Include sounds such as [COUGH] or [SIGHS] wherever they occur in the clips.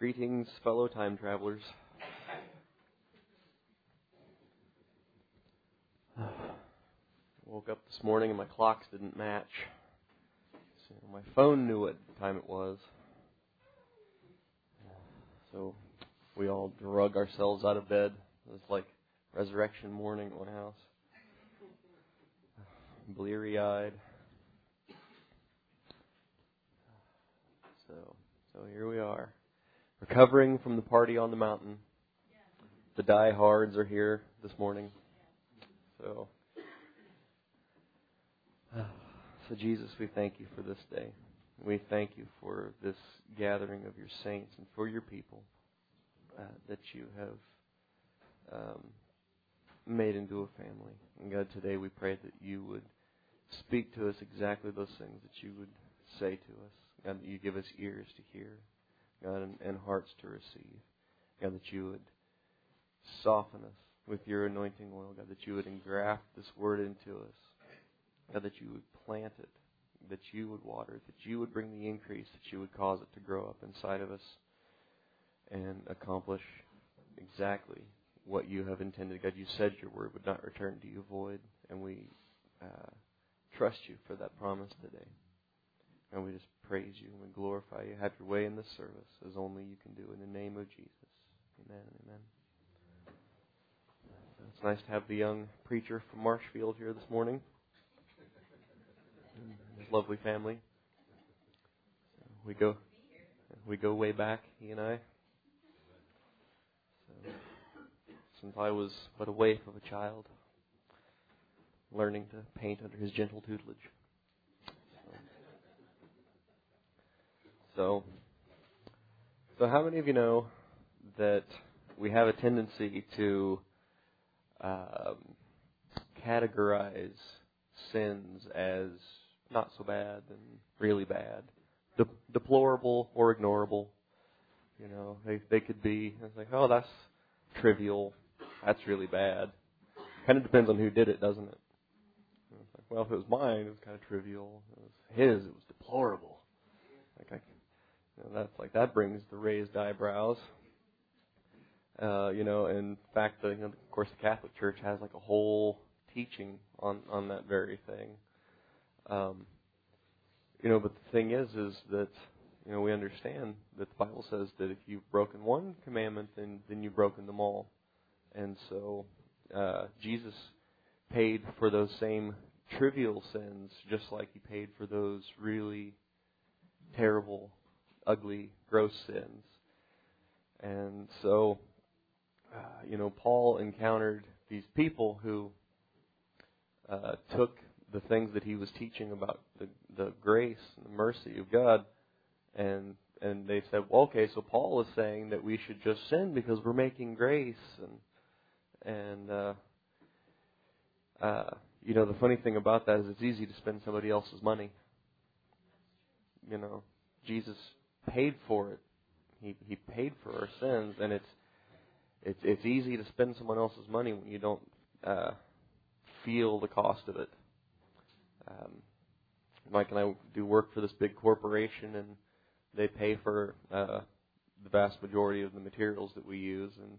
Greetings, fellow time travelers. [SIGHS] Woke up this morning and my clocks didn't match. So my phone knew what time it was. So we all drug ourselves out of bed. It was like resurrection morning at my house. [SIGHS] Bleary eyed. [SIGHS] So so here we are. Recovering from the party on the mountain. The diehards are here this morning. So [SIGHS] so Jesus, we thank you for this day. We thank you for this gathering of your saints and for your people uh, that you have um, made into a family. And God, today we pray that you would speak to us exactly those things that you would say to us. God, that you give us ears to hear, God, and, and hearts to receive. God, that you would soften us with your anointing oil, God, that you would engraft this word into us. God, that you would plant it, that you would water it, that you would bring the increase, that you would cause it to grow up inside of us and accomplish exactly what you have intended. God, you said your word would not return to you void, and we uh, trust you for that promise today. And we just praise you and we glorify you. Have your way in this service as only you can do. In the name of Jesus. Amen amen. It's nice to have the young preacher from Marshfield here this morning. His lovely family. We go we go way back, he and I. So, since I was but a waif of a child, learning to paint under his gentle tutelage. So, so how many of you know that we have a tendency to um, categorize sins as not so bad and really bad, De- deplorable or ignorable? You know, they they could be. It's like, oh, that's trivial. That's really bad. Kind of depends on who did it, doesn't it? Well, if it was mine, it was kind of trivial. If it was his, it was deplorable. Like I that's like that brings the raised eyebrows. Uh, you know, in fact, the, you know, of course, the Catholic Church has like a whole teaching on on that very thing. Um, you know, but the thing is, is that you know we understand that the Bible says that if you've broken one commandment, then then you've broken them all, and so uh, Jesus paid for those same trivial sins, just like he paid for those really terrible ugly, gross sins. And so, uh, you know, Paul encountered these people who uh, took the things that he was teaching about the, the grace and the mercy of God, and and they said, well, okay, so Paul is saying that we should just sin because we're making grace, and and uh, uh, you know, the funny thing about that is it's easy to spend somebody else's money. You know, Jesus paid for it. He he paid for our sins, and it's it's it's easy to spend someone else's money when you don't uh, feel the cost of it. Um, Mike and I do work for this big corporation, and they pay for uh, the vast majority of the materials that we use, and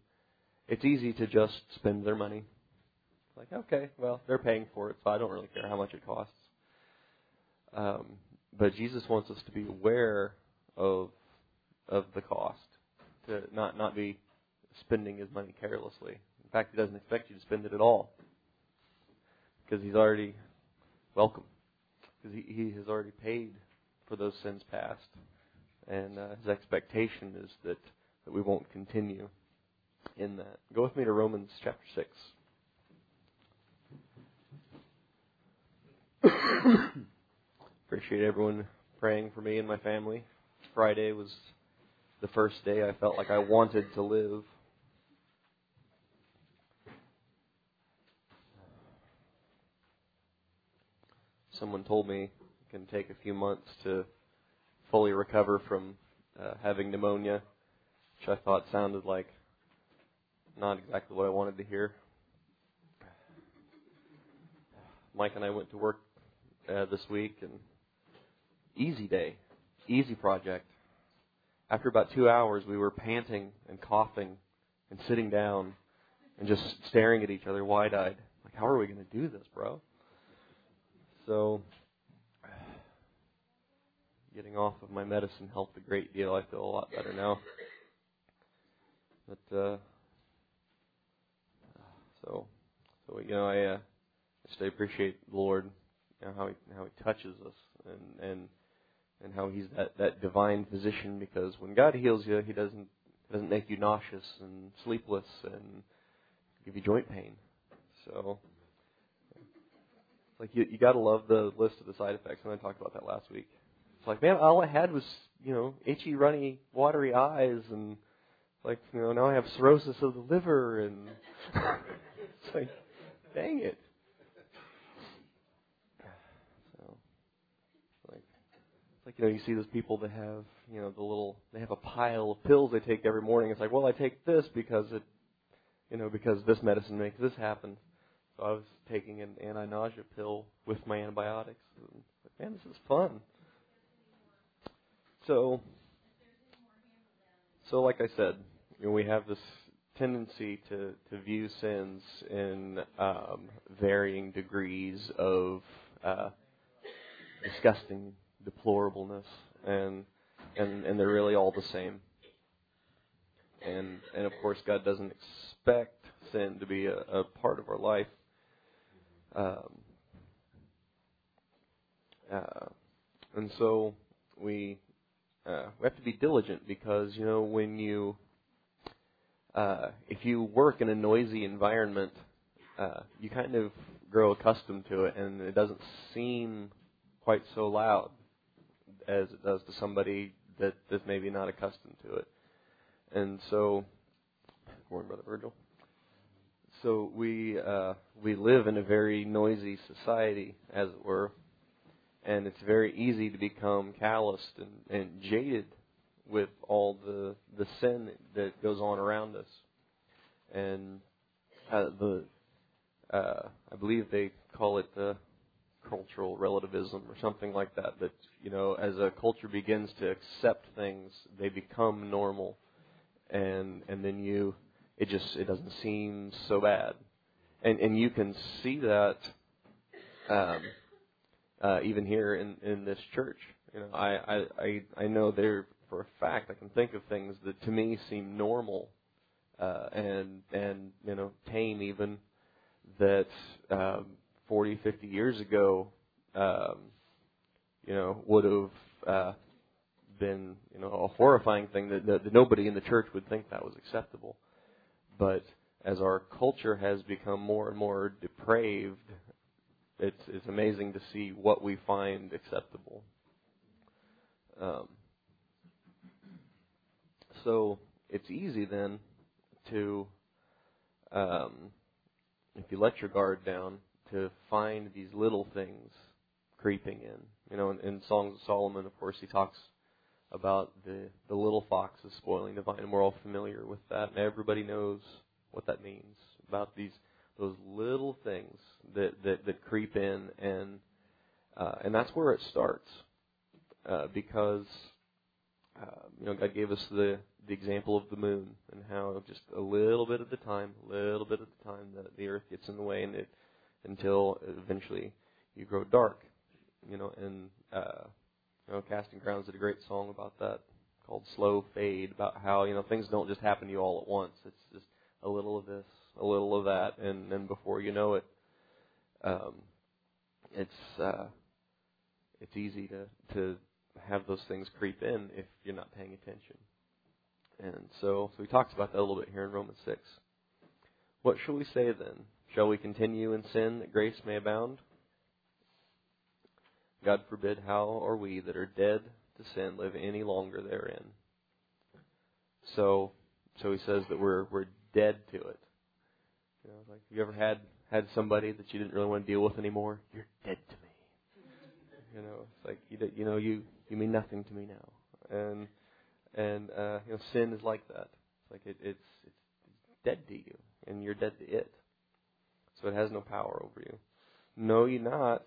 it's easy to just spend their money. Like, okay, well, they're paying for it, so I don't really care how much it costs. Um, but Jesus wants us to be aware of of the cost to not not be spending his money carelessly. In fact, he doesn't expect you to spend it at all because he's already welcome because he, he has already paid for those sins past, and uh, his expectation is that that we won't continue in that. Go with me to Romans chapter six. [COUGHS] Appreciate everyone praying for me and my family. Friday was the first day I felt like I wanted to live. Someone told me it can take a few months to fully recover from uh, having pneumonia, which I thought sounded like not exactly what I wanted to hear. Mike and I went to work uh, this week, and easy day easy project. after about two hours, we were panting and coughing and sitting down and just staring at each other wide eyed. Like, how are we going to do this, bro? So, getting off of my medicine helped a great deal. I feel a lot better now. But, uh, so, so, you know, I, uh, just I appreciate the Lord, you know, how he, how he touches us and, and, and how he's that, that divine physician because when God heals you, he doesn't, doesn't make you nauseous and sleepless and give you joint pain. So, it's like you, you got to love the list of the side effects, and I talked about that last week. It's like, man, all I had was you know itchy, runny, watery eyes, and like you know now I have cirrhosis of the liver, and [LAUGHS] it's like, dang it. So, like, it's like you know you see those people that have you know the little they have a pile of pills they take every morning. It's like, well, I take this because it you know, because this medicine makes this happen. So I was taking an anti-nausea pill with my antibiotics. And, man, this is fun. So, so like I said, you know, we have this tendency to, to view sins in um, varying degrees of uh, disgusting deplorableness, and and and they're really all the same. And and of course, God doesn't expect sin to be a, a part of our life. Um, uh, and so we uh, we have to be diligent because you know when you uh, if you work in a noisy environment, uh, you kind of grow accustomed to it, and it doesn't seem quite so loud as it does to somebody that is maybe not accustomed to it. And so morning, Brother Virgil. So we uh, we live in a very noisy society, as it were, and it's very easy to become calloused and, and jaded with all the the sin that goes on around us. And uh, the uh, I believe they call it the cultural relativism or something like that. That you know, as a culture begins to accept things, they become normal, and and then you it just it doesn't seem so bad, and and you can see that um, uh, even here in in this church. You know, I I I I know there for a fact I can think of things that to me seem normal, uh, and and you know tame even that um, 40, 50 years ago, um, you know, would have uh, been you know a horrifying thing that, that, that nobody in the church would think that was acceptable. But as our culture has become more and more depraved, it's it's amazing to see what we find acceptable. Um, so it's easy then to, um, if you let your guard down, to find these little things creeping in. You know, in, in Songs of Solomon, of course, he talks about the the little foxes spoiling the vine. And we're all familiar with that, and everybody knows what that means about these those little things that that, that creep in, and uh, and that's where it starts, uh, because uh, you know God gave us the the example of the moon and how just a little bit at a time, a little bit at a time, the the earth gets in the way, and it until eventually you grow dark, you know, and uh, you know, Casting Crowns did a great song about that called Slow Fade, about how, you know, things don't just happen to you all at once. It's just a little of this, a little of that, and then before you know it, um, it's uh, it's easy to to have those things creep in if you're not paying attention. And so, so he talks about that a little bit here in Romans six. What shall we say then? Shall we continue in sin that grace may abound? God forbid, how are we that are dead to sin live any longer therein? So, so he says that we're we're dead to it. You know, like you ever had had somebody that you didn't really want to deal with anymore? You're dead to me. You know, it's like you you know you you mean nothing to me now, and and uh, you know sin is like that. It's like it, it's it's dead to you, and you're dead to it. So it has no power over you. Know ye not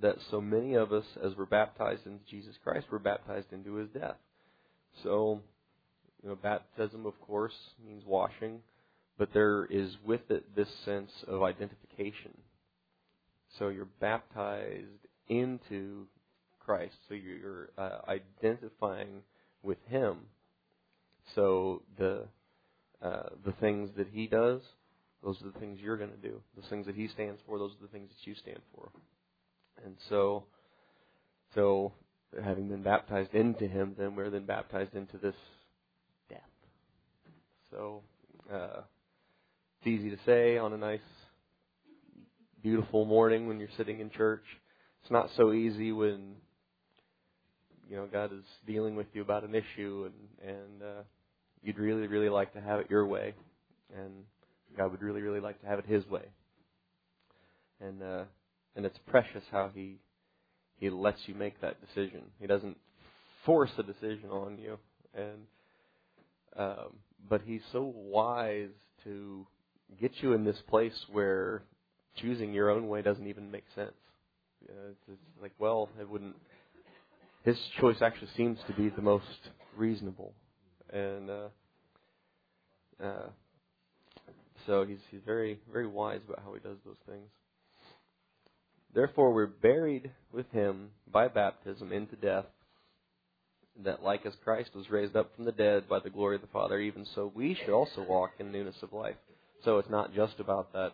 that so many of us, as were baptized into Jesus Christ, were baptized into his death. So, you know, baptism, of course, means washing, but there is with it this sense of identification. So you're baptized into Christ. So you're uh, identifying with Him. So the uh, the things that He does, those are the things you're going to do. The things that He stands for, those are the things that you stand for. And so, so having been baptized into Him, then we're then baptized into this death. So uh, it's easy to say on a nice, beautiful morning when you're sitting in church. It's not so easy when you know God is dealing with you about an issue and and uh, you'd really really like to have it your way, and God would really really like to have it His way. And uh, and it's precious how He He lets you make that decision. He doesn't force a decision on you, and um, but He's so wise to get you in this place where choosing your own way doesn't even make sense. Know, it's, it's like, well, it wouldn't his choice actually seems to be the most reasonable, and uh, uh, so he's he's very very wise about how he does those things. Therefore, we're buried with him by baptism into death, that like as Christ was raised up from the dead by the glory of the Father, even so we should also walk in newness of life. So it's not just about that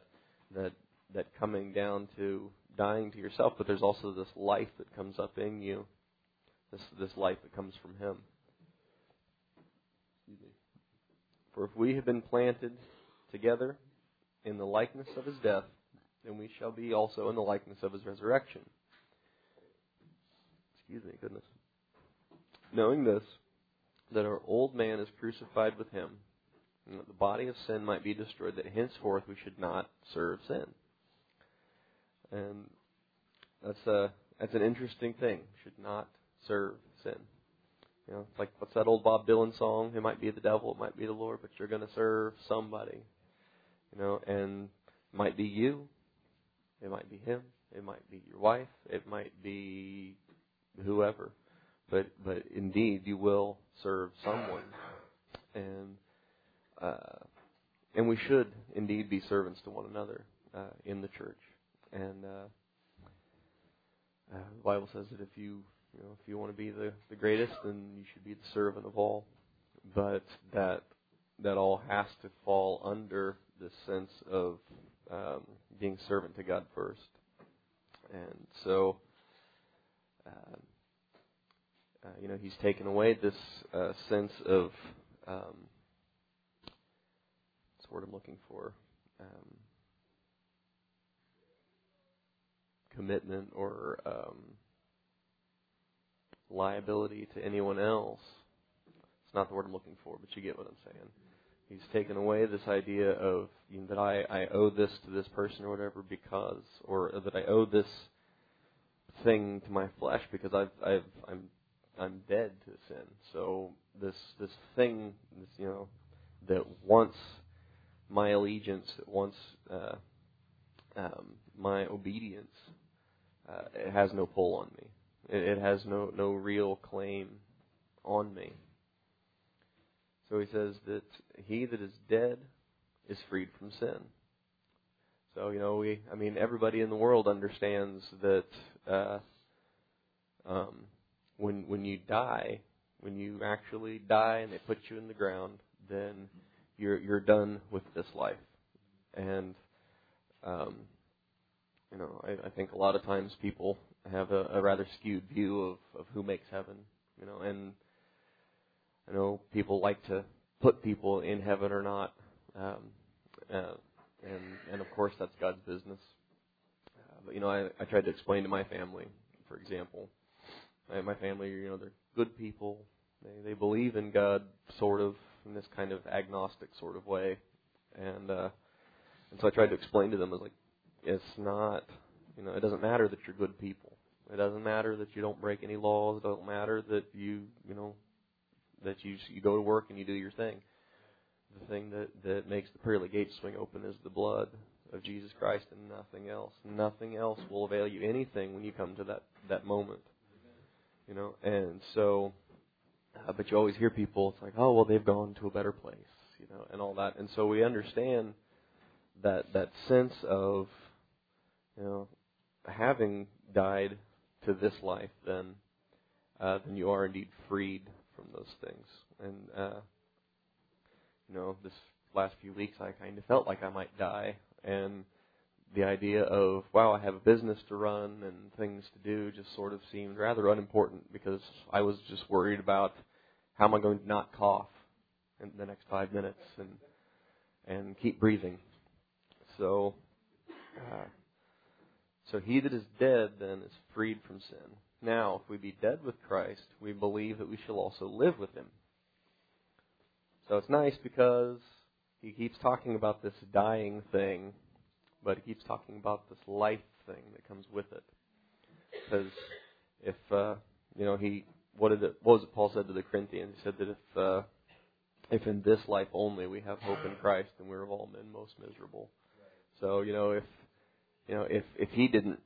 that that coming down to dying to yourself, but there's also this life that comes up in you this this life that comes from Him. For if we have been planted together in the likeness of His death, then we shall be also in the likeness of His resurrection. Excuse me, goodness. Knowing this, that our old man is crucified with Him, and that the body of sin might be destroyed, that henceforth we should not serve sin. And that's a that's an interesting thing. Should not serve sin. You know, it's like what's that old Bob Dylan song? It might be the devil, it might be the Lord, but you're going to serve somebody. You know, and it might be you, it might be him, it might be your wife, it might be whoever, but but indeed you will serve someone, and uh, and we should indeed be servants to one another uh, in the church, and uh, uh, the Bible says that if you you know, if you want to be the, the greatest, then you should be the servant of all. But that that all has to fall under this sense of um, being servant to God first. And so, uh, uh, you know, He's taken away this uh, sense of um, what's the word I'm looking for. Um, commitment or um, liability to anyone else. It's not the word I'm looking for, but you get what I'm saying. He's taken away this idea of you know, that I, I owe this to this person or whatever because, or that I owe this thing to my flesh because I've, I've, I'm, I'm dead to sin. So this, this thing, this, you know, that wants my allegiance, that wants uh, um, my obedience, uh, it has no pull on me. It, it has no, no real claim on me. So he says that he that is dead is freed from sin. So, you know, we, I mean, everybody in the world understands that uh, um, when, when you die, when you actually die and they put you in the ground, then you're, you're done with this life. And, um, you know, I, I think a lot of times people have a, a rather skewed view of, of who makes heaven, you know, and I know people like to put people in heaven or not, um, uh, and and of course that's God's business. Uh, but you know, I, I tried to explain to my family, for example, I, my family, you know, they're good people. They they believe in God, sort of, in this kind of agnostic sort of way, and uh, and so I tried to explain to them, I was like, it's not, you know, it doesn't matter that you're good people. It doesn't matter that you don't break any laws. It doesn't matter that you, you know, that you you go to work and you do your thing. The thing that that makes the pearly gates swing open is the blood of Jesus Christ and nothing else. Nothing else will avail you anything when you come to that that moment. You know, and so uh, but you always hear people, it's like, oh, well, they've gone to a better place, you know, and all that. And so we understand that that sense of, you know, having died to this life, then uh, then you are indeed freed those things. And uh, you know, this last few weeks, I kind of felt like I might die, and the idea of wow, I have a business to run and things to do just sort of seemed rather unimportant because I was just worried about how am I going to not cough in the next five minutes and and keep breathing. So, uh, so he that is dead then is freed from sin. Now, if we be dead with Christ, we believe that we shall also live with him. So it's nice because he keeps talking about this dying thing but he keeps talking about this life thing that comes with it. Because if uh, you know he what did it what was it Paul said to the Corinthians? He said that if uh, if in this life only we have hope in Christ, then we're of all men most miserable. So you know if you know if if he didn't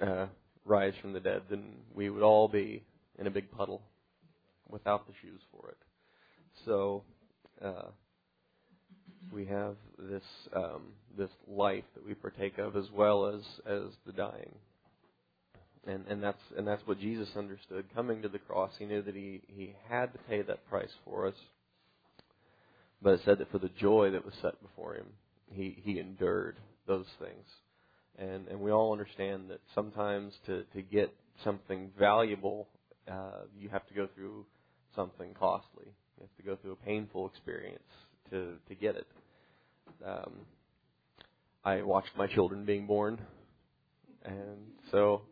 uh, rise from the dead, then we would all be in a big puddle without the shoes for it. So uh, we have this um, this life that we partake of as well as as the dying. And and that's and that's what Jesus understood coming to the cross. He knew that he he had to pay that price for us. But it said that for the joy that was set before him, he he endured those things. And and we all understand that sometimes to to get something valuable, uh, you have to go through something costly. You have to go through a painful experience to to get it. Um, I watched my children being born, and so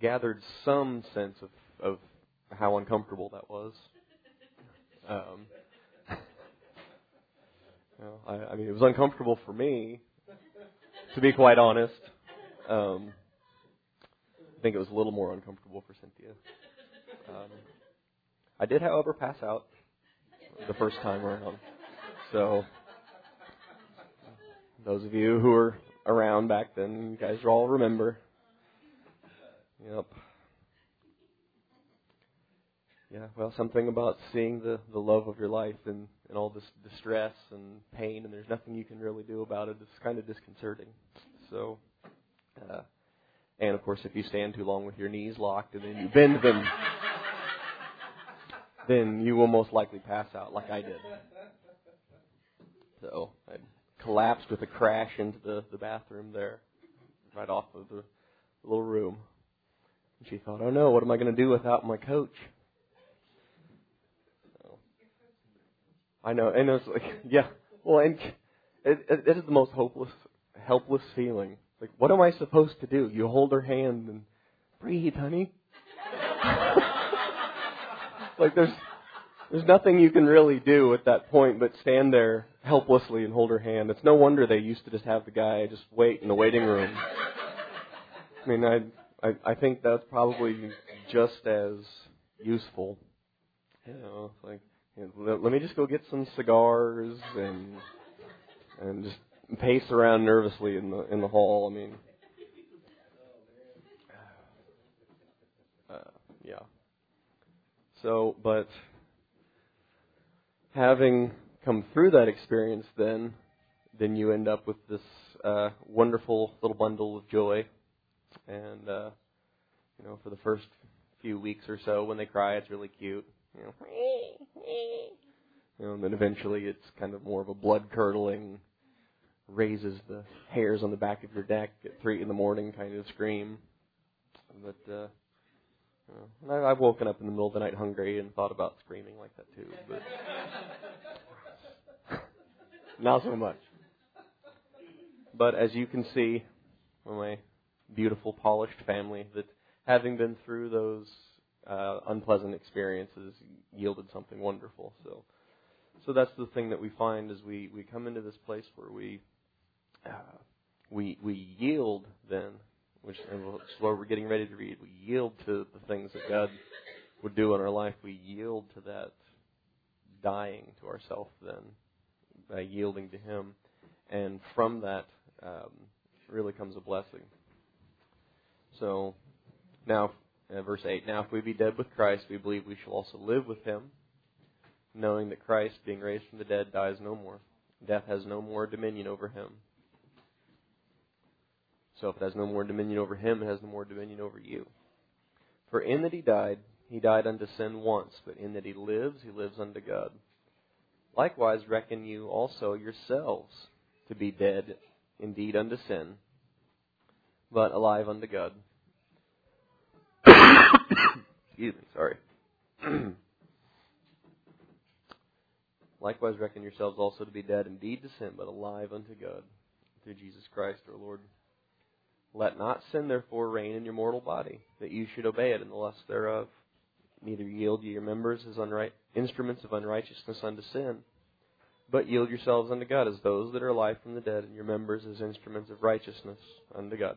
gathered some sense of of how uncomfortable that was. Um, [LAUGHS] you know, I, I mean, it was uncomfortable for me, to be quite honest. Um, I think it was a little more uncomfortable for Cynthia. Um, I did, however, pass out the first time around. So, those of you who were around back then, you guys all remember. Yep. Yeah, well, something about seeing the, the love of your life and, and all this distress and pain, and there's nothing you can really do about it. It's kind of disconcerting. So, uh, and of course, if you stand too long with your knees locked and then you bend them, then you will most likely pass out like I did. So I collapsed with a crash into the, the bathroom there, right off of the little room. And she thought, oh no, what am I going to do without my coach? So, I know, and it was like, [LAUGHS] yeah, well, and it, it, is the most hopeless, helpless feeling. Like, what am I supposed to do? You hold her hand and breathe, honey. [LAUGHS] like, there's there's nothing you can really do at that point but stand there helplessly and hold her hand. It's no wonder they used to just have the guy just wait in the waiting room. I mean, I I, I think that's probably just as useful. You know, like let, me just go get some cigars and and just pace around nervously in the in the hall. I mean, uh, yeah. So, but having come through that experience, then then you end up with this uh, wonderful little bundle of joy, and uh, you know, for the first few weeks or so, when they cry, it's really cute. You know, you know, and then eventually it's kind of more of a blood curdling, raises the hairs on the back of your neck at three in the morning kind of scream. But uh, and I, I've woken up in the middle of the night hungry and thought about screaming like that too, but [LAUGHS] not so much. But as you can see, my beautiful, polished family, that having been through those uh, unpleasant experiences yielded something wonderful. So, so that's the thing that we find as we we come into this place where we uh, we we yield then which is what we're getting ready to read. We yield to the things that God would do in our life. We yield to that dying to ourselves then, by yielding to Him. And from that um, really comes a blessing. So now, uh, verse 8. Now, if we be dead with Christ, we believe we shall also live with him, knowing that Christ, being raised from the dead, dies no more. Death has no more dominion over him. So if it has no more dominion over him, it has no more dominion over you. For in that he died, he died unto sin once, but in that he lives, he lives unto God. Likewise, reckon you also yourselves to be dead indeed unto sin, but alive unto God. Excuse me, sorry. [CLEARS THROAT] Likewise, reckon yourselves also to be dead indeed to sin, but alive unto God through Jesus Christ our Lord. Let not sin therefore reign in your mortal body, that you should obey it in the lust thereof. Neither yield ye your members as unright, instruments of unrighteousness unto sin, but yield yourselves unto God as those that are alive from the dead, and your members as instruments of righteousness unto God.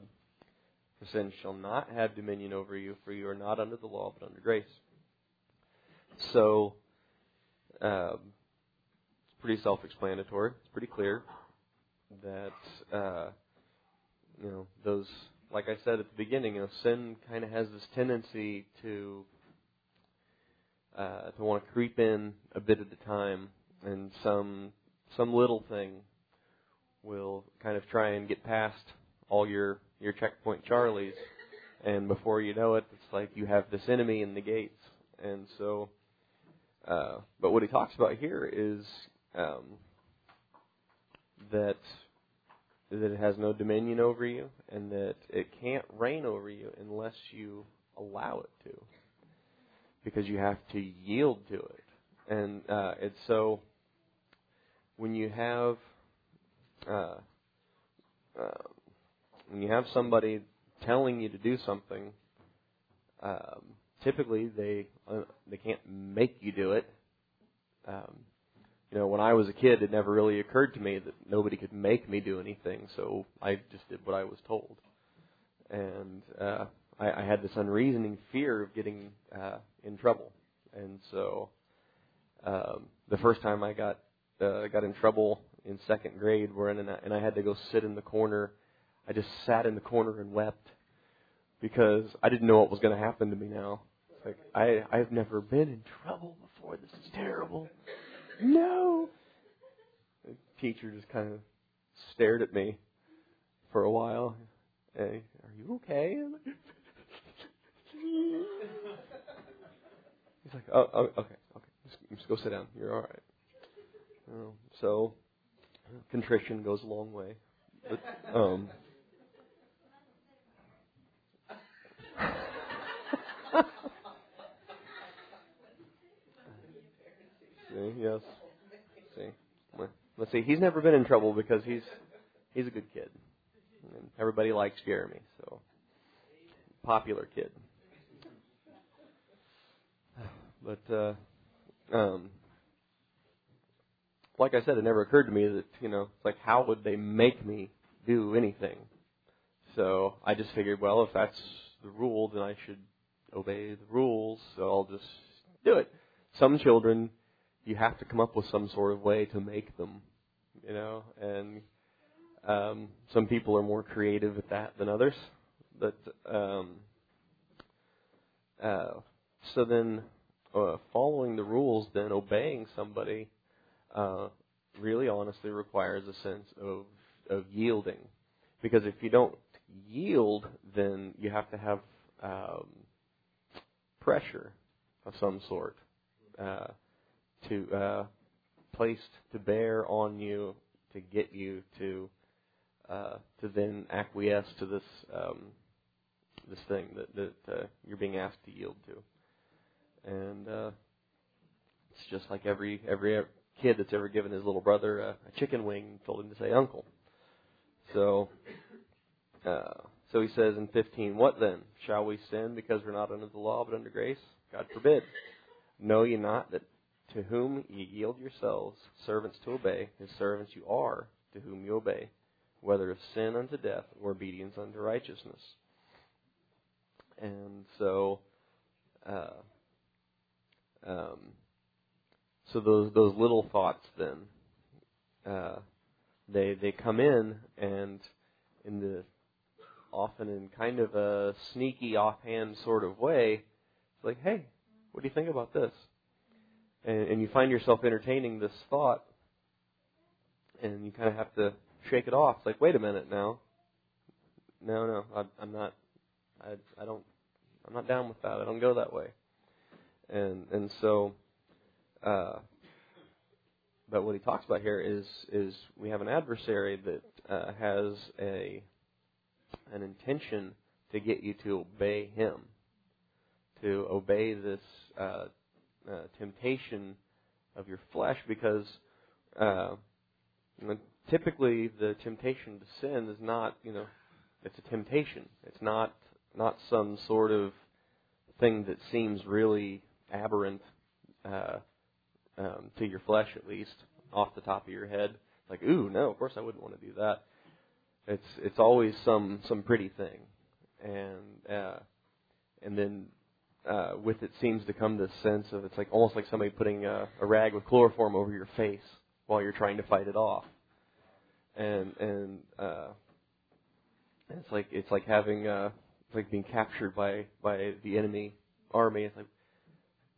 For sin shall not have dominion over you, for you are not under the law, but under grace. So, um, it's pretty self-explanatory. It's pretty clear that uh, you know those, like I said at the beginning, you know, sin kind of has this tendency to uh, to want to creep in a bit at a time, and some some little thing will kind of try and get past all your your checkpoint Charlies, and before you know it, it's like you have this enemy in the gates. And so, uh, but what he talks about here is um, that that it has no dominion over you, and that it can't reign over you unless you allow it to because you have to yield to it. And uh, it's so when you have uh, uh, when you have somebody telling you to do something, um, typically they uh, they can't make you do it. Um, you know, when I was a kid, it never really occurred to me that nobody could make me do anything, so I just did what I was told. And uh, I, I had this unreasoning fear of getting uh, in trouble, and so um, the first time I got uh, got in trouble in second grade, where and I, and I had to go sit in the corner. I just sat in the corner and wept because I didn't know what was going to happen to me now. Like I I've never been in trouble before. This is terrible. No. The teacher just kind of stared at me for a while. Hey, are you okay? [LAUGHS] He's like, oh, oh okay, okay, just, just, go sit down. You're all right. Um, so, contrition goes a long way. But, um, [LAUGHS] see, yes. See, let's see. He's never been in trouble because he's he's a good kid, and everybody likes Jeremy. So, popular kid. But uh, um, like I said, it never occurred to me that you know, like how would they make me do anything? So I just figured, well, if that's the rule, then I should obey the rules. So I'll just do it. Some children, you have to come up with some sort of way to make them, you know, and um, some people are more creative at that than others. But um, uh, so then uh, following the rules, then obeying somebody, uh, really honestly requires a sense of of yielding, because if you don't yield, then you have to have um, pressure of some sort uh, to uh, placed to bear on you to get you to uh, to then acquiesce to this um, this thing that that uh, you're being asked to yield to and uh, it's just like every every kid that's ever given his little brother a, a chicken wing and told him to say uncle. So, uh, so he says in 15, "What then? Shall we sin because we're not under the law but under grace? God forbid. Know ye not that to whom ye yield yourselves servants to obey, his servants you are to whom you obey, whether of sin unto death or obedience unto righteousness." And so. Uh, um, so those those little thoughts then uh, they they come in and in the often in kind of a sneaky, offhand sort of way. It's like, hey, what do you think about this? And, and you find yourself entertaining this thought, and you kind of have to shake it off. It's like, wait a minute now. No, no, I, I'm not. I, I don't. I'm not down with that. I don't go that way. And and so, uh, but what he talks about here is is we have an adversary that uh, has a an intention to get you to obey him, to obey this uh, uh, temptation of your flesh, because uh, you know, typically the temptation to sin is not you know it's a temptation. It's not not some sort of thing that seems really aberrant uh, um, to your flesh, at least off the top of your head. It's like, ooh, no, of course I wouldn't want to do that. It's it's always some some pretty thing, and uh, and then uh, with it seems to come this sense of it's like almost like somebody putting a, a rag with chloroform over your face while you're trying to fight it off, and and uh, it's like it's like having uh, it's like being captured by by the enemy army. It's like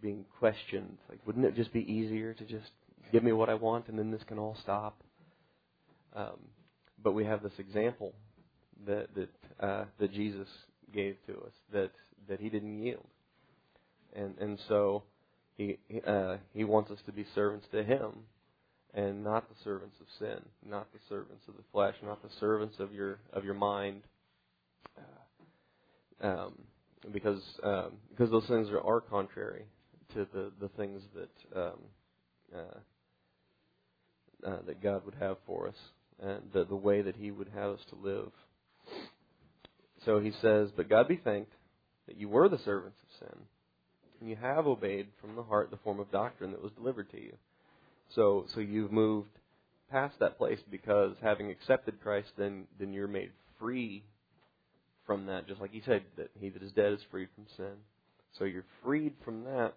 being questioned. Like, wouldn't it just be easier to just give me what I want and then this can all stop? Um, but we have this example that that uh, that Jesus gave to us that that he didn't yield, and and so he uh, he wants us to be servants to him, and not the servants of sin, not the servants of the flesh, not the servants of your of your mind. Uh, um, because um, because those things are, are contrary to the the things that um, uh, uh, that God would have for us and the the way that He would have us to live. So He says, "But God be thanked that you were the servants of sin, and you have obeyed from the heart the form of doctrine that was delivered to you." So so you've moved past that place because having accepted Christ, then then you're made free from that, just like he said that he that is dead is freed from sin. So you're freed from that,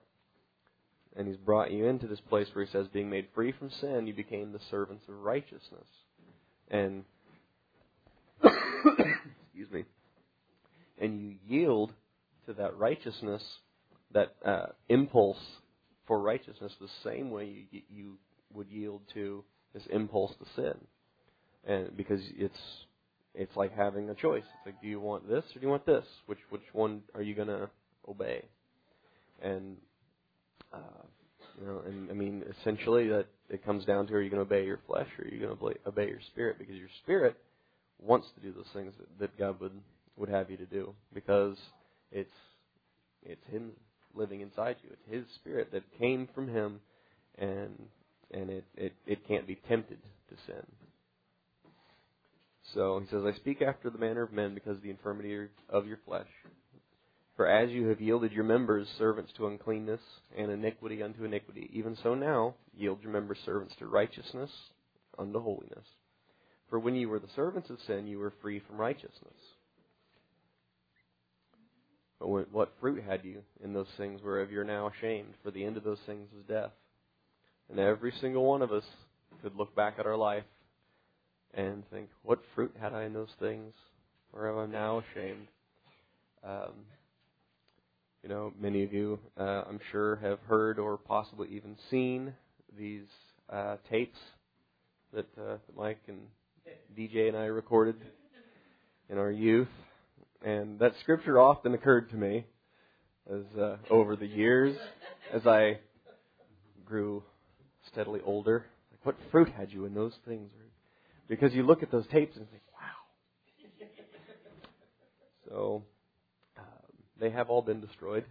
and he's brought you into this place where he says, being made free from sin, you became the servants of righteousness. And [COUGHS] excuse me, and you yield to that righteousness, that uh, impulse for righteousness, the same way you, you would yield to this impulse to sin, and because it's it's like having a choice. It's like, do you want this or do you want this? Which which one are you going to obey? And uh, you know, and I mean, essentially, that it comes down to: Are you going to obey your flesh, or are you going to obey your spirit? Because your spirit wants to do those things that, that God would would have you to do, because it's it's Him living inside you. It's His Spirit that came from Him, and and it it, it can't be tempted to sin. So he says, I speak after the manner of men because of the infirmity of your flesh. For as you have yielded your members servants to uncleanness and iniquity unto iniquity, even so now yield your members servants to righteousness unto holiness. For when you were the servants of sin, you were free from righteousness. But what fruit had you in those things whereof you're now ashamed? For the end of those things is death. And every single one of us could look back at our life and think, what fruit had I in those things whereof I'm now ashamed? Um, you know, many of you, uh, I'm sure, have heard or possibly even seen these uh, tapes that, uh, Mike and DJ and I recorded in our youth. And that scripture often occurred to me as uh, over the years as I grew steadily older. Like, what fruit had you in those things? Because you look at those tapes and think, wow. So they have all been destroyed.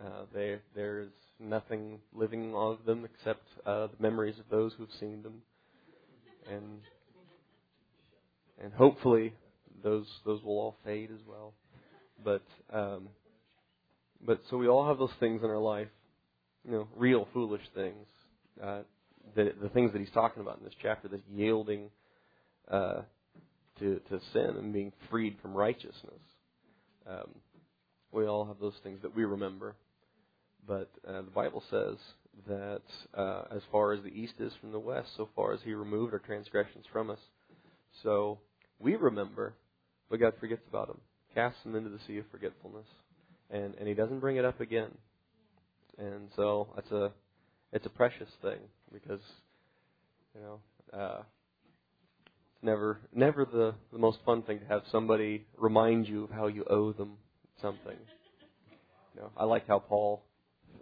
Uh, they, there's nothing living of them except uh, the memories of those who've seen them, and and hopefully those those will all fade as well. But um, but so we all have those things in our life, you know, real foolish things. Uh, the the things that he's talking about in this chapter, this yielding uh, to to sin and being freed from righteousness. Um, we all have those things that we remember. But uh, the Bible says that uh, as far as the east is from the west, so far as He removed our transgressions from us. So we remember but God forgets about them, casts them into the sea of forgetfulness, and and He doesn't bring it up again. And so it's a it's a precious thing because you know uh, it's never never the the most fun thing to have somebody remind you of how you owe them something. You know, I like how Paul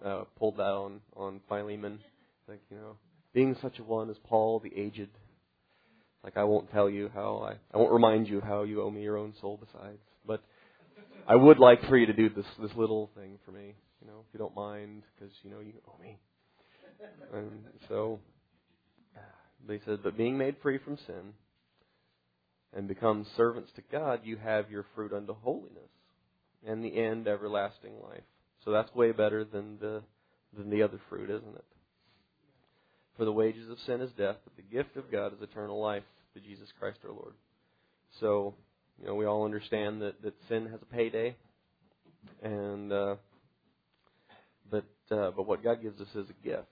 uh, pulled that on on Philemon, like you know, being such a one as Paul the aged. Like I won't tell you how I I won't remind you how you owe me your own soul besides, but I would like for you to do this this little thing for me, you know, if you don't mind, because you know you owe me. And so, he said, but being made free from sin and become servants to God, you have your fruit unto holiness, and the end everlasting life. So that's way better than the than the other fruit, isn't it? For the wages of sin is death, but the gift of God is eternal life through Jesus Christ our Lord. So, you know, we all understand that, that sin has a payday, and uh, but uh, but what God gives us is a gift.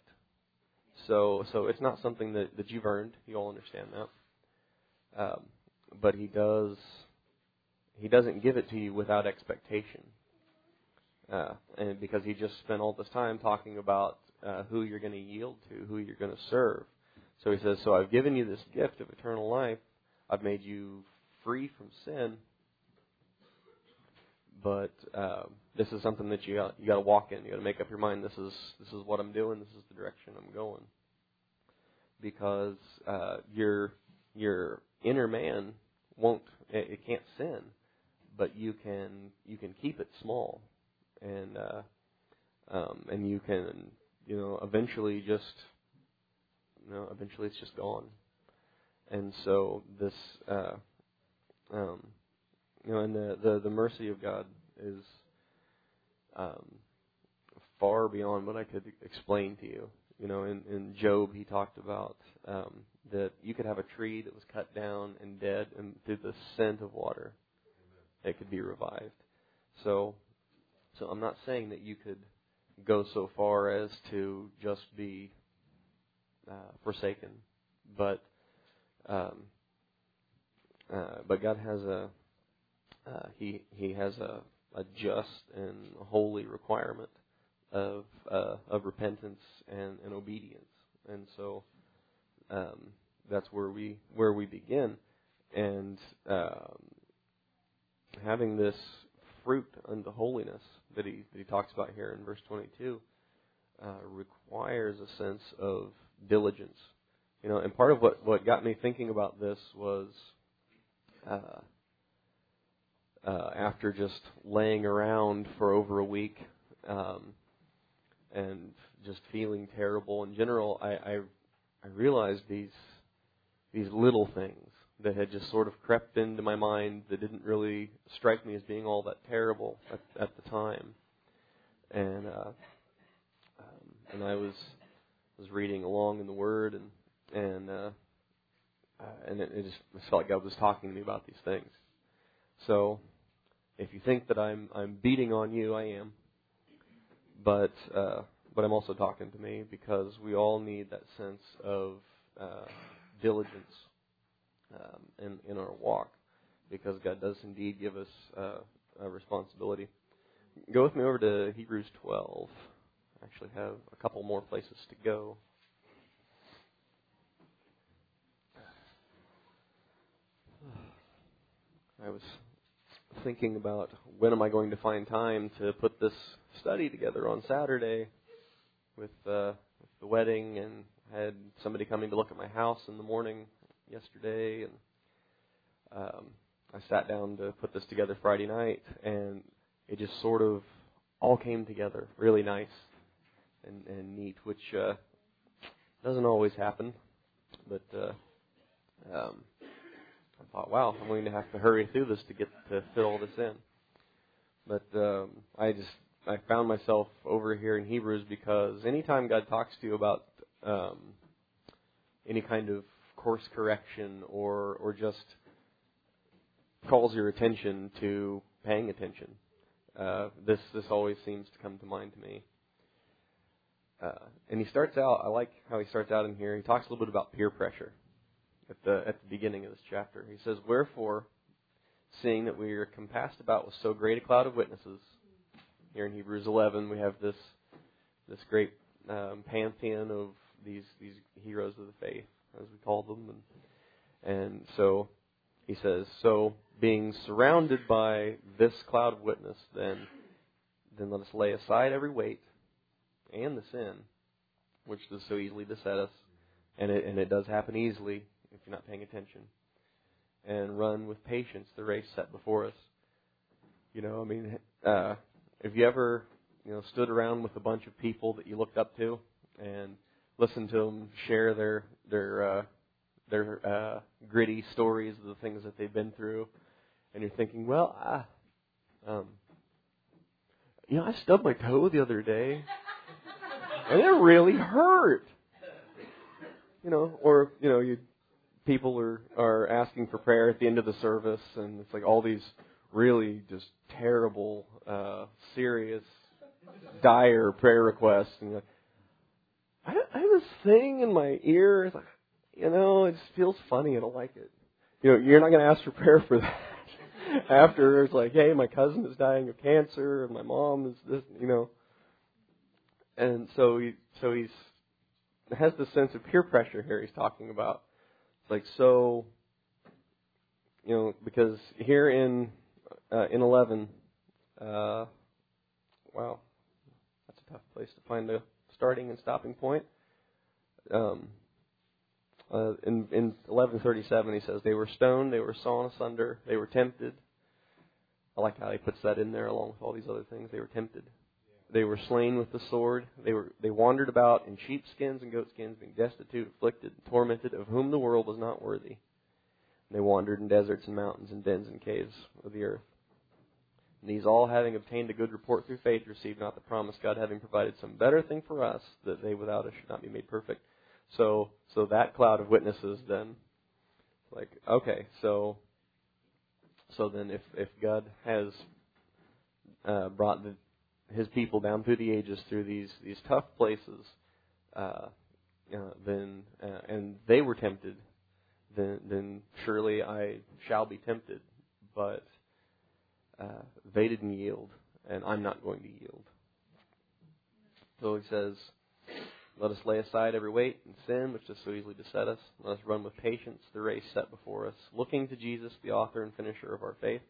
So so it's not something that, that you've earned. You all understand that. Um, but He does. He doesn't give it to you without expectation. Uh, and because he just spent all this time talking about uh, who you're going to yield to, who you're going to serve. So he says, So I've given you this gift of eternal life. I've made you free from sin. But uh, this is something that you got, you got to walk in. You got to make up your mind. This is this is what I'm doing. This is the direction I'm going. Because uh, your your inner man won't it, it can't sin, but you can you can keep it small and uh, um, and you can you know eventually just you know eventually it's just gone. And so this uh, um, you know and the, the the mercy of God is um, far beyond what I could explain to you. You know, in, in Job, he talked about um, that you could have a tree that was cut down and dead, and through the scent of water, it could be revived. So so I'm not saying that you could go so far as to just be uh, forsaken, but um, uh, but God has a uh, he he has a, a just and holy requirement of uh, of repentance and, and obedience, and so um, that's where we where we begin, and um, having this fruit unto holiness that he that he talks about here in verse 22 uh, requires a sense of diligence. You know, and part of what what got me thinking about this was uh, uh, after just laying around for over a week um, and just feeling terrible in general, I, I I realized these these little things that had just sort of crept into my mind that didn't really strike me as being all that terrible at, at the time. And uh, um, and I was was reading along in the Word and and uh, uh, and it, it just felt like God was talking to me about these things. So if you think that I'm I'm beating on you, I am. But uh, but I'm also talking to me because we all need that sense of uh, diligence um, in, in our walk because God does indeed give us uh, a responsibility. Go with me over to Hebrews 12. I actually have a couple more places to go. [SIGHS] I was thinking about when am I going to find time to put this study together on Saturday with, uh, with the wedding and had somebody coming to look at my house in the morning yesterday, and um, I sat down to put this together Friday night, and it just sort of all came together really nice and, and neat, which uh, doesn't always happen. But uh, um, I thought, wow, I'm going to have to hurry through this to get to fit all this in. But um, I just I found myself over here in Hebrews because anytime God talks to you about um, any kind of course correction or or just calls your attention to paying attention. Uh, this this always seems to come to mind to me. Uh, and he starts out. I like how he starts out in here. He talks a little bit about peer pressure at the at the beginning of this chapter. He says, "Wherefore, seeing that we are compassed about with so great a cloud of witnesses. Here in Hebrews 11, we have this this great um, pantheon of these these heroes of the faith, as we call them, and and so he says, so being surrounded by this cloud of witness, then then let us lay aside every weight and the sin, which does so easily beset us, and it and it does happen easily if you're not paying attention, and run with patience the race set before us. You know, I mean, uh, have you ever you know stood around with a bunch of people that you looked up to and listened to them share their their uh, their uh, gritty stories of the things that they've been through, and you're thinking, well, I, um, you know, I stubbed my toe the other day, and it really hurt. You know, or you know, you people are are asking for prayer at the end of the service, and it's like all these really just terrible, uh, serious, dire prayer requests, and you're like, this thing in my ear. You know, it just feels funny. I don't like it. You know, you're not going to ask for prayer for that. [LAUGHS] After it's like, hey, my cousin is dying of cancer, and my mom is this, you know. And so he, so he's has this sense of peer pressure here. He's talking about. It's like so. You know, because here in uh, in eleven, uh, wow, that's a tough place to find a starting and stopping point. Um, uh, in, in 1137, he says, They were stoned, they were sawn asunder, they were tempted. I like how he puts that in there along with all these other things. They were tempted. They were slain with the sword. They were they wandered about in sheepskins and goatskins, being destitute, afflicted, tormented, of whom the world was not worthy. And they wandered in deserts and mountains and dens and caves of the earth. These all, having obtained a good report through faith, received not the promise, God having provided some better thing for us, that they without us should not be made perfect. So, so that cloud of witnesses then, like, okay, so, so then if, if God has uh, brought the, His people down through the ages through these these tough places, uh, uh, then uh, and they were tempted, then then surely I shall be tempted, but uh, they didn't yield, and I'm not going to yield. So he says, let us lay aside every weight and sin which does so easily beset us. Let us run with patience the race set before us, looking to Jesus, the author and finisher of our faith,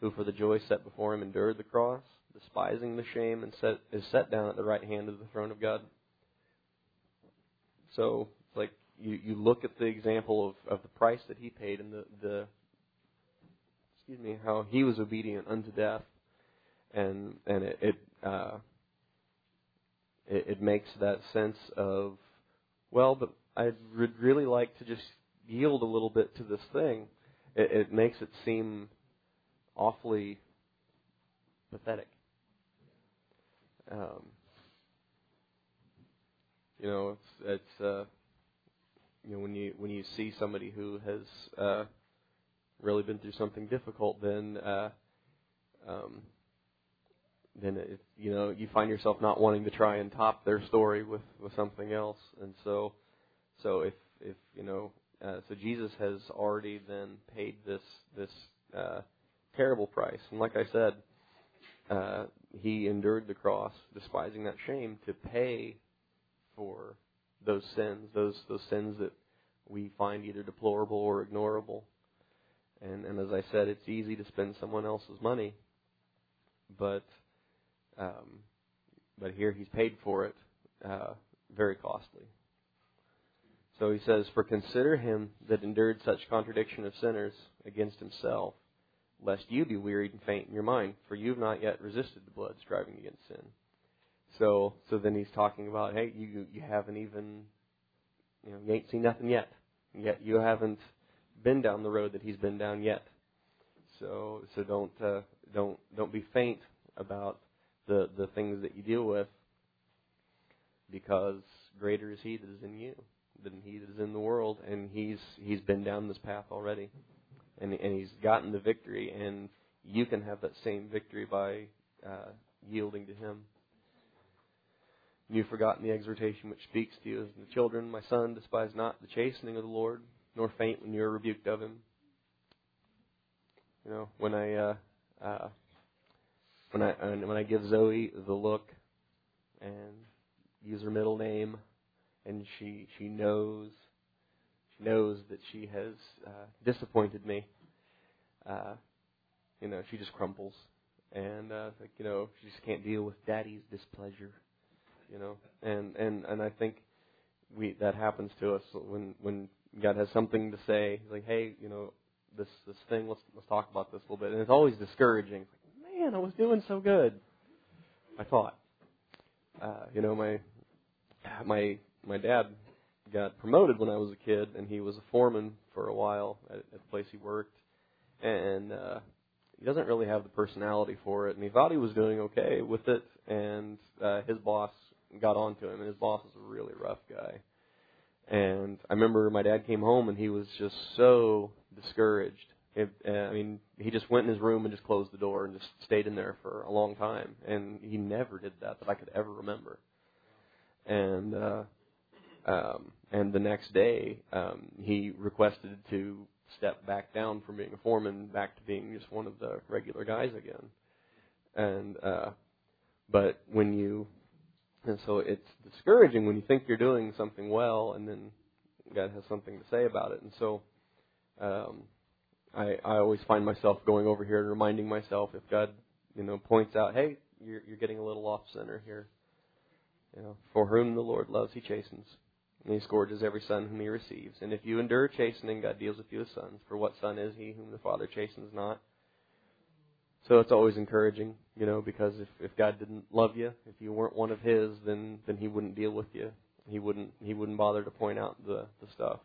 who for the joy set before him endured the cross, despising the shame, and set, is set down at the right hand of the throne of God. So, like you, you look at the example of, of the price that he paid and the, the excuse me how he was obedient unto death, and and it, it uh, it, it makes that sense of, well, but I would really like to just yield a little bit to this thing. It, it makes it seem awfully pathetic. Um, you know, it's it's uh, you know when you when you see somebody who has uh, really been through something difficult, then uh, um, then it, you know you find yourself not wanting to try and top their story with with something else. And so so if if you know uh, so Jesus has already then paid this this uh, terrible price. And like I said uh, he endured the cross despising that shame to pay for those sins those those sins that we find either deplorable or ignorable and and as I said it's easy to spend someone else's money but um, but here he's paid for it uh, very costly. So he says, For consider him that endured such contradiction of sinners against himself, lest you be wearied and faint in your mind, for you have not yet resisted the blood striving against sin. So so then he's talking about, hey, you you haven't even you know, you ain't seen nothing yet. Yet you haven't been down the road that he's been down yet. So so don't uh, don't don't be faint about the the things that you deal with because greater is he that is in you than he that is in the world and he's he's been down this path already. And and he's gotten the victory and you can have that same victory by uh, yielding to him. You've forgotten the exhortation which speaks to you as the children my son despise not the chastening of the lord nor faint when you are rebuked of him You know, when I uh, uh, when I when I give Zoe the look and use her middle name, and she she knows she knows that she has uh, disappointed me. Uh, you know, she just crumples, and uh, like you know, she just can't deal with Daddy's displeasure. You know, and and and I think we that happens to us when when God has something to say. He's like, hey, you know, this this thing. Let's let's talk about this a little bit. And it's always discouraging. Like, man, I was doing so good. I thought. Uh, you know, my my my dad got promoted when I was a kid, and he was a foreman for a while at, at the place he worked, and uh, he doesn't really have the personality for it. And he thought he was doing okay with it, and uh, his boss got onto him, and his boss is a really rough guy. And I remember my dad came home, and he was just so discouraged. It, uh, I mean, he just went in his room and just closed the door and just stayed in there for a long time. And he never did that that I could ever remember. And uh, um, and the next day, um, he requested to step back down from being a foreman back to being just one of the regular guys again. And uh, but when you and so it's discouraging when you think you're doing something well and then God has something to say about it. And so um, I, I always find myself going over here and reminding myself if God, you know, points out, hey, you're, you're getting a little off center here. You know, for whom the Lord loves, He chastens, and He scourges every son whom He receives. And if you endure chastening, God deals with you as sons. For what son is He whom the Father chastens not? So it's always encouraging, you know, because if if God didn't love you, if you weren't one of His, then then He wouldn't deal with you. He wouldn't He wouldn't bother to point out the the stuff.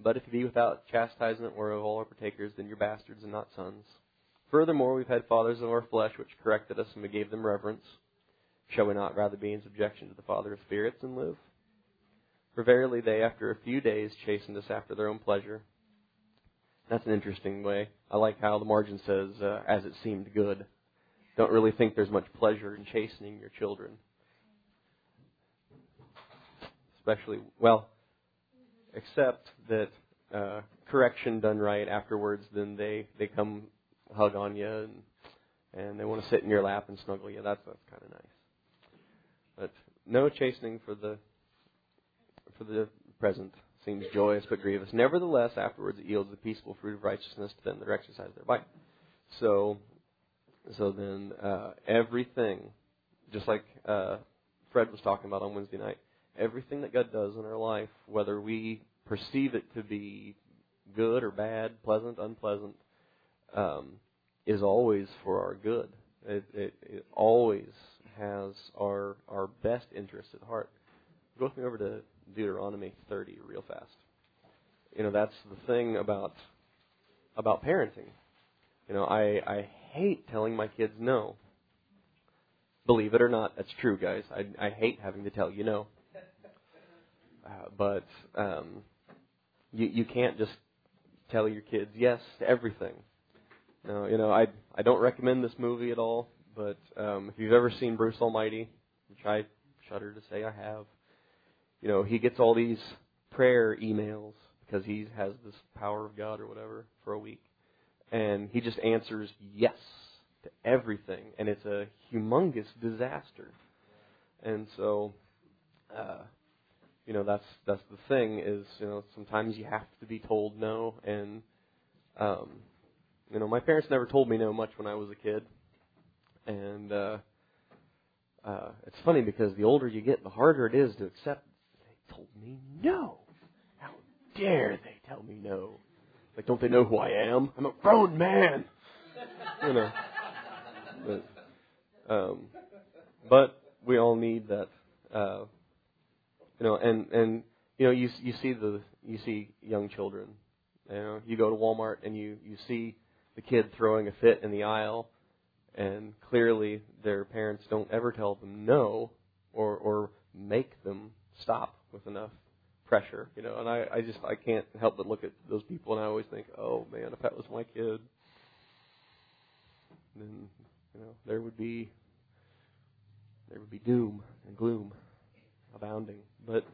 But if you be without chastisement whereof all are partakers, then you're bastards and not sons. Furthermore, we've had fathers of our flesh which corrected us and we gave them reverence. Shall we not rather be in subjection to the Father of spirits and live? For verily they, after a few days, chastened us after their own pleasure. That's an interesting way. I like how the margin says, uh, as it seemed good. Don't really think there's much pleasure in chastening your children. Especially, well, except that uh, correction done right afterwards, then they they come hug on you and and they want to sit in your lap and snuggle you. That's that's kind of nice. But no chastening for the for the present seems joyous but grievous. Nevertheless, afterwards it yields the peaceful fruit of righteousness to them that exercise thereby. So, so then uh, everything, just like uh, Fred was talking about on Wednesday night, everything that God does in our life, whether we perceive it to be good or bad, pleasant, unpleasant, um, is always for our good. It, it, it always has our our best interest at heart. Go with me over to Deuteronomy 30 real fast. You know that's the thing about about parenting. You know I I hate telling my kids no. Believe it or not, that's true, guys. I I hate having to tell you no. Uh, but um, you you can't just tell your kids yes to everything. No, you know, I I don't recommend this movie at all. But um, if you've ever seen Bruce Almighty, which I shudder to say I have, you know, he gets all these prayer emails because he has this power of God or whatever for a week, and he just answers yes to everything, and it's a humongous disaster. And so, uh, you know that's that's the thing is you know sometimes you have to be told no and um you know my parents never told me no much when I was a kid. And uh uh it's funny because the older you get the harder it is to accept they told me no. How dare they tell me no? Like don't they know who I am? I'm a grown man. You know. But um but we all need that uh you know, and and you know, you you see the you see young children. You know, you go to Walmart and you you see the kid throwing a fit in the aisle, and clearly their parents don't ever tell them no, or or make them stop with enough pressure. You know, and I I just I can't help but look at those people and I always think, oh man, if that was my kid, then you know there would be there would be doom and gloom abounding. But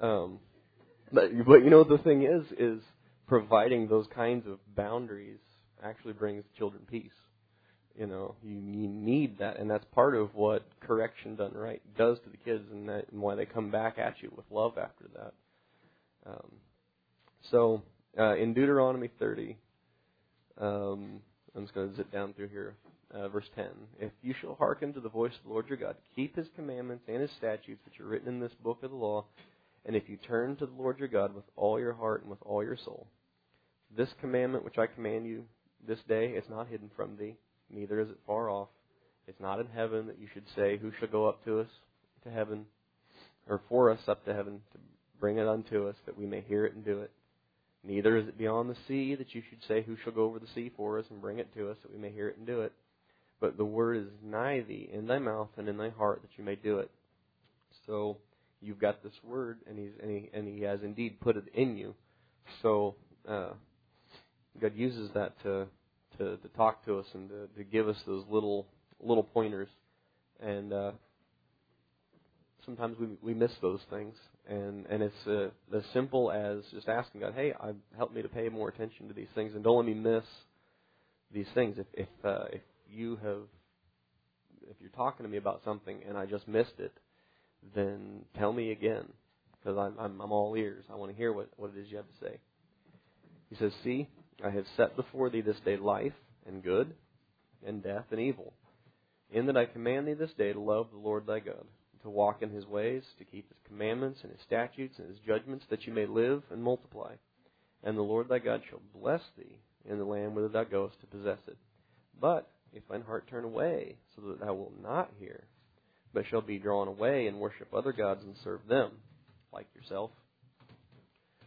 um, but but you know the thing is is providing those kinds of boundaries actually brings children peace. You know, you, you need that, and that's part of what correction done right does to the kids, and, that, and why they come back at you with love after that. Um, so, uh, in Deuteronomy 30, um, I'm just going to zip down through here. Uh, verse 10 If you shall hearken to the voice of the Lord your God, keep his commandments and his statutes which are written in this book of the law, and if you turn to the Lord your God with all your heart and with all your soul, this commandment which I command you this day is not hidden from thee, neither is it far off. It's not in heaven that you should say, Who shall go up to us to heaven, or for us up to heaven, to bring it unto us, that we may hear it and do it. Neither is it beyond the sea that you should say, Who shall go over the sea for us and bring it to us, that we may hear it and do it. But the word is nigh thee, in thy mouth and in thy heart, that you may do it. So you've got this word, and he's and he, and he has indeed put it in you. So uh, God uses that to, to to talk to us and to, to give us those little little pointers, and uh, sometimes we we miss those things, and and it's uh, as simple as just asking God, hey, I, help me to pay more attention to these things, and don't let me miss these things. If if uh, if you have if you're talking to me about something and I just missed it, then tell me again, because I'm, I'm, I'm all ears. I want to hear what, what it is you have to say. He says, See, I have set before thee this day life and good, and death and evil. In that I command thee this day to love the Lord thy God, to walk in his ways, to keep his commandments and his statutes and his judgments, that you may live and multiply. And the Lord thy God shall bless thee in the land whither thou goest to possess it. But if thine heart turn away, so that thou wilt not hear, but shall be drawn away and worship other gods and serve them, like yourself.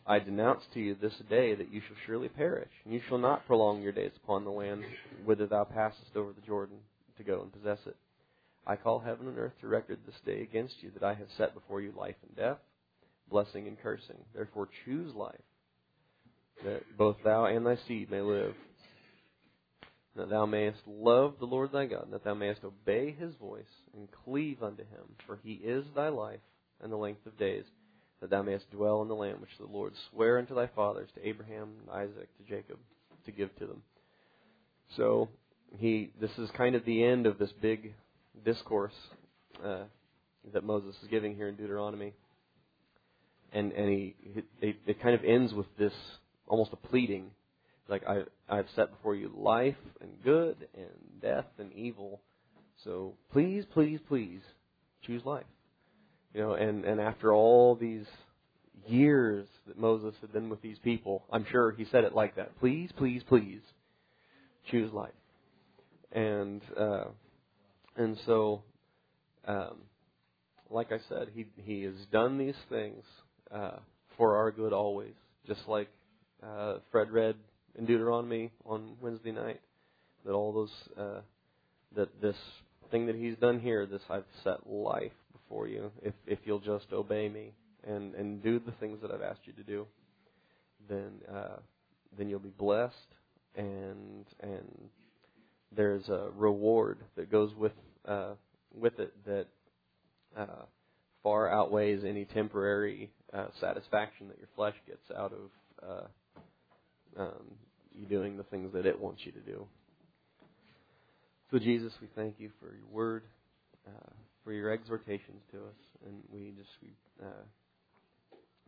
I denounce to you this day that you shall surely perish, and you shall not prolong your days upon the land whither thou passest over the Jordan to go and possess it. I call heaven and earth to record this day against you that I have set before you life and death, blessing and cursing. Therefore choose life, that both thou and thy seed may live, that thou mayest love the Lord thy God, and that thou mayest obey his voice and cleave unto him, for he is thy life and the length of days, that thou mayest dwell in the land which the Lord sware unto thy fathers, to Abraham Isaac, to Jacob, to give to them. So he, this is kind of the end of this big discourse uh, that Moses is giving here in Deuteronomy, and and he it, it kind of ends with this almost a pleading like I I've set before you life and good and death and evil. So please, please, please choose life. You know, and and after all these years that Moses had been with these people, I'm sure he said it like that. Please, please, please choose life. And uh and so um like I said, he he has done these things uh for our good always. Just like uh Fred read in Deuteronomy on Wednesday night that all those uh, that this thing that he's done here, this I've set life before you. If if you'll just obey me and and do the things that I've asked you to do, then uh, then you'll be blessed and and there's a reward that goes with uh, with it that uh, far outweighs any temporary uh, satisfaction that your flesh gets out of uh, um, you doing the things that it wants you to do. So, Jesus, we thank you for your word, uh, for your exhortations to us, and we just we uh,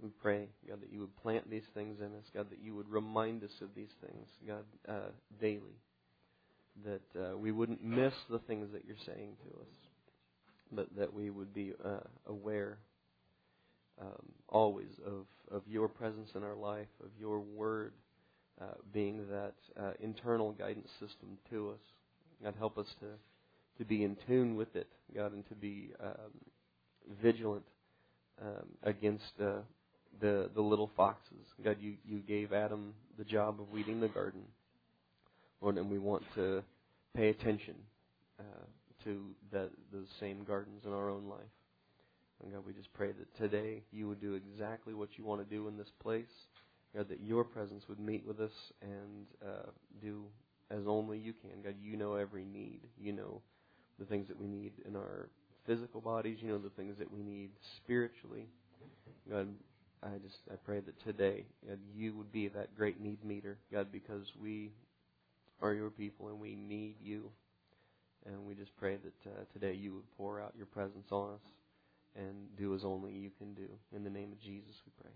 we pray, God, that you would plant these things in us, God, that you would remind us of these things, God, uh, daily, that uh, we wouldn't miss the things that you're saying to us, but that we would be uh, aware um, always of of your presence in our life, of your word uh, being that uh, internal guidance system to us. God, help us to, to be in tune with it, God, and to be um, vigilant um, against uh, the the little foxes. God, you, you gave Adam the job of weeding the garden, Lord, and we want to pay attention uh, to that those same gardens in our own life. And God, we just pray that today you would do exactly what you want to do in this place. God, that your presence would meet with us and uh, do as only you can. God, you know every need. You know the things that we need in our physical bodies. You know the things that we need spiritually. God, I just I pray that today God, you would be that great need meter, God, because we are your people and we need you. And we just pray that uh, today you would pour out your presence on us and do as only you can do. In the name of Jesus, we pray.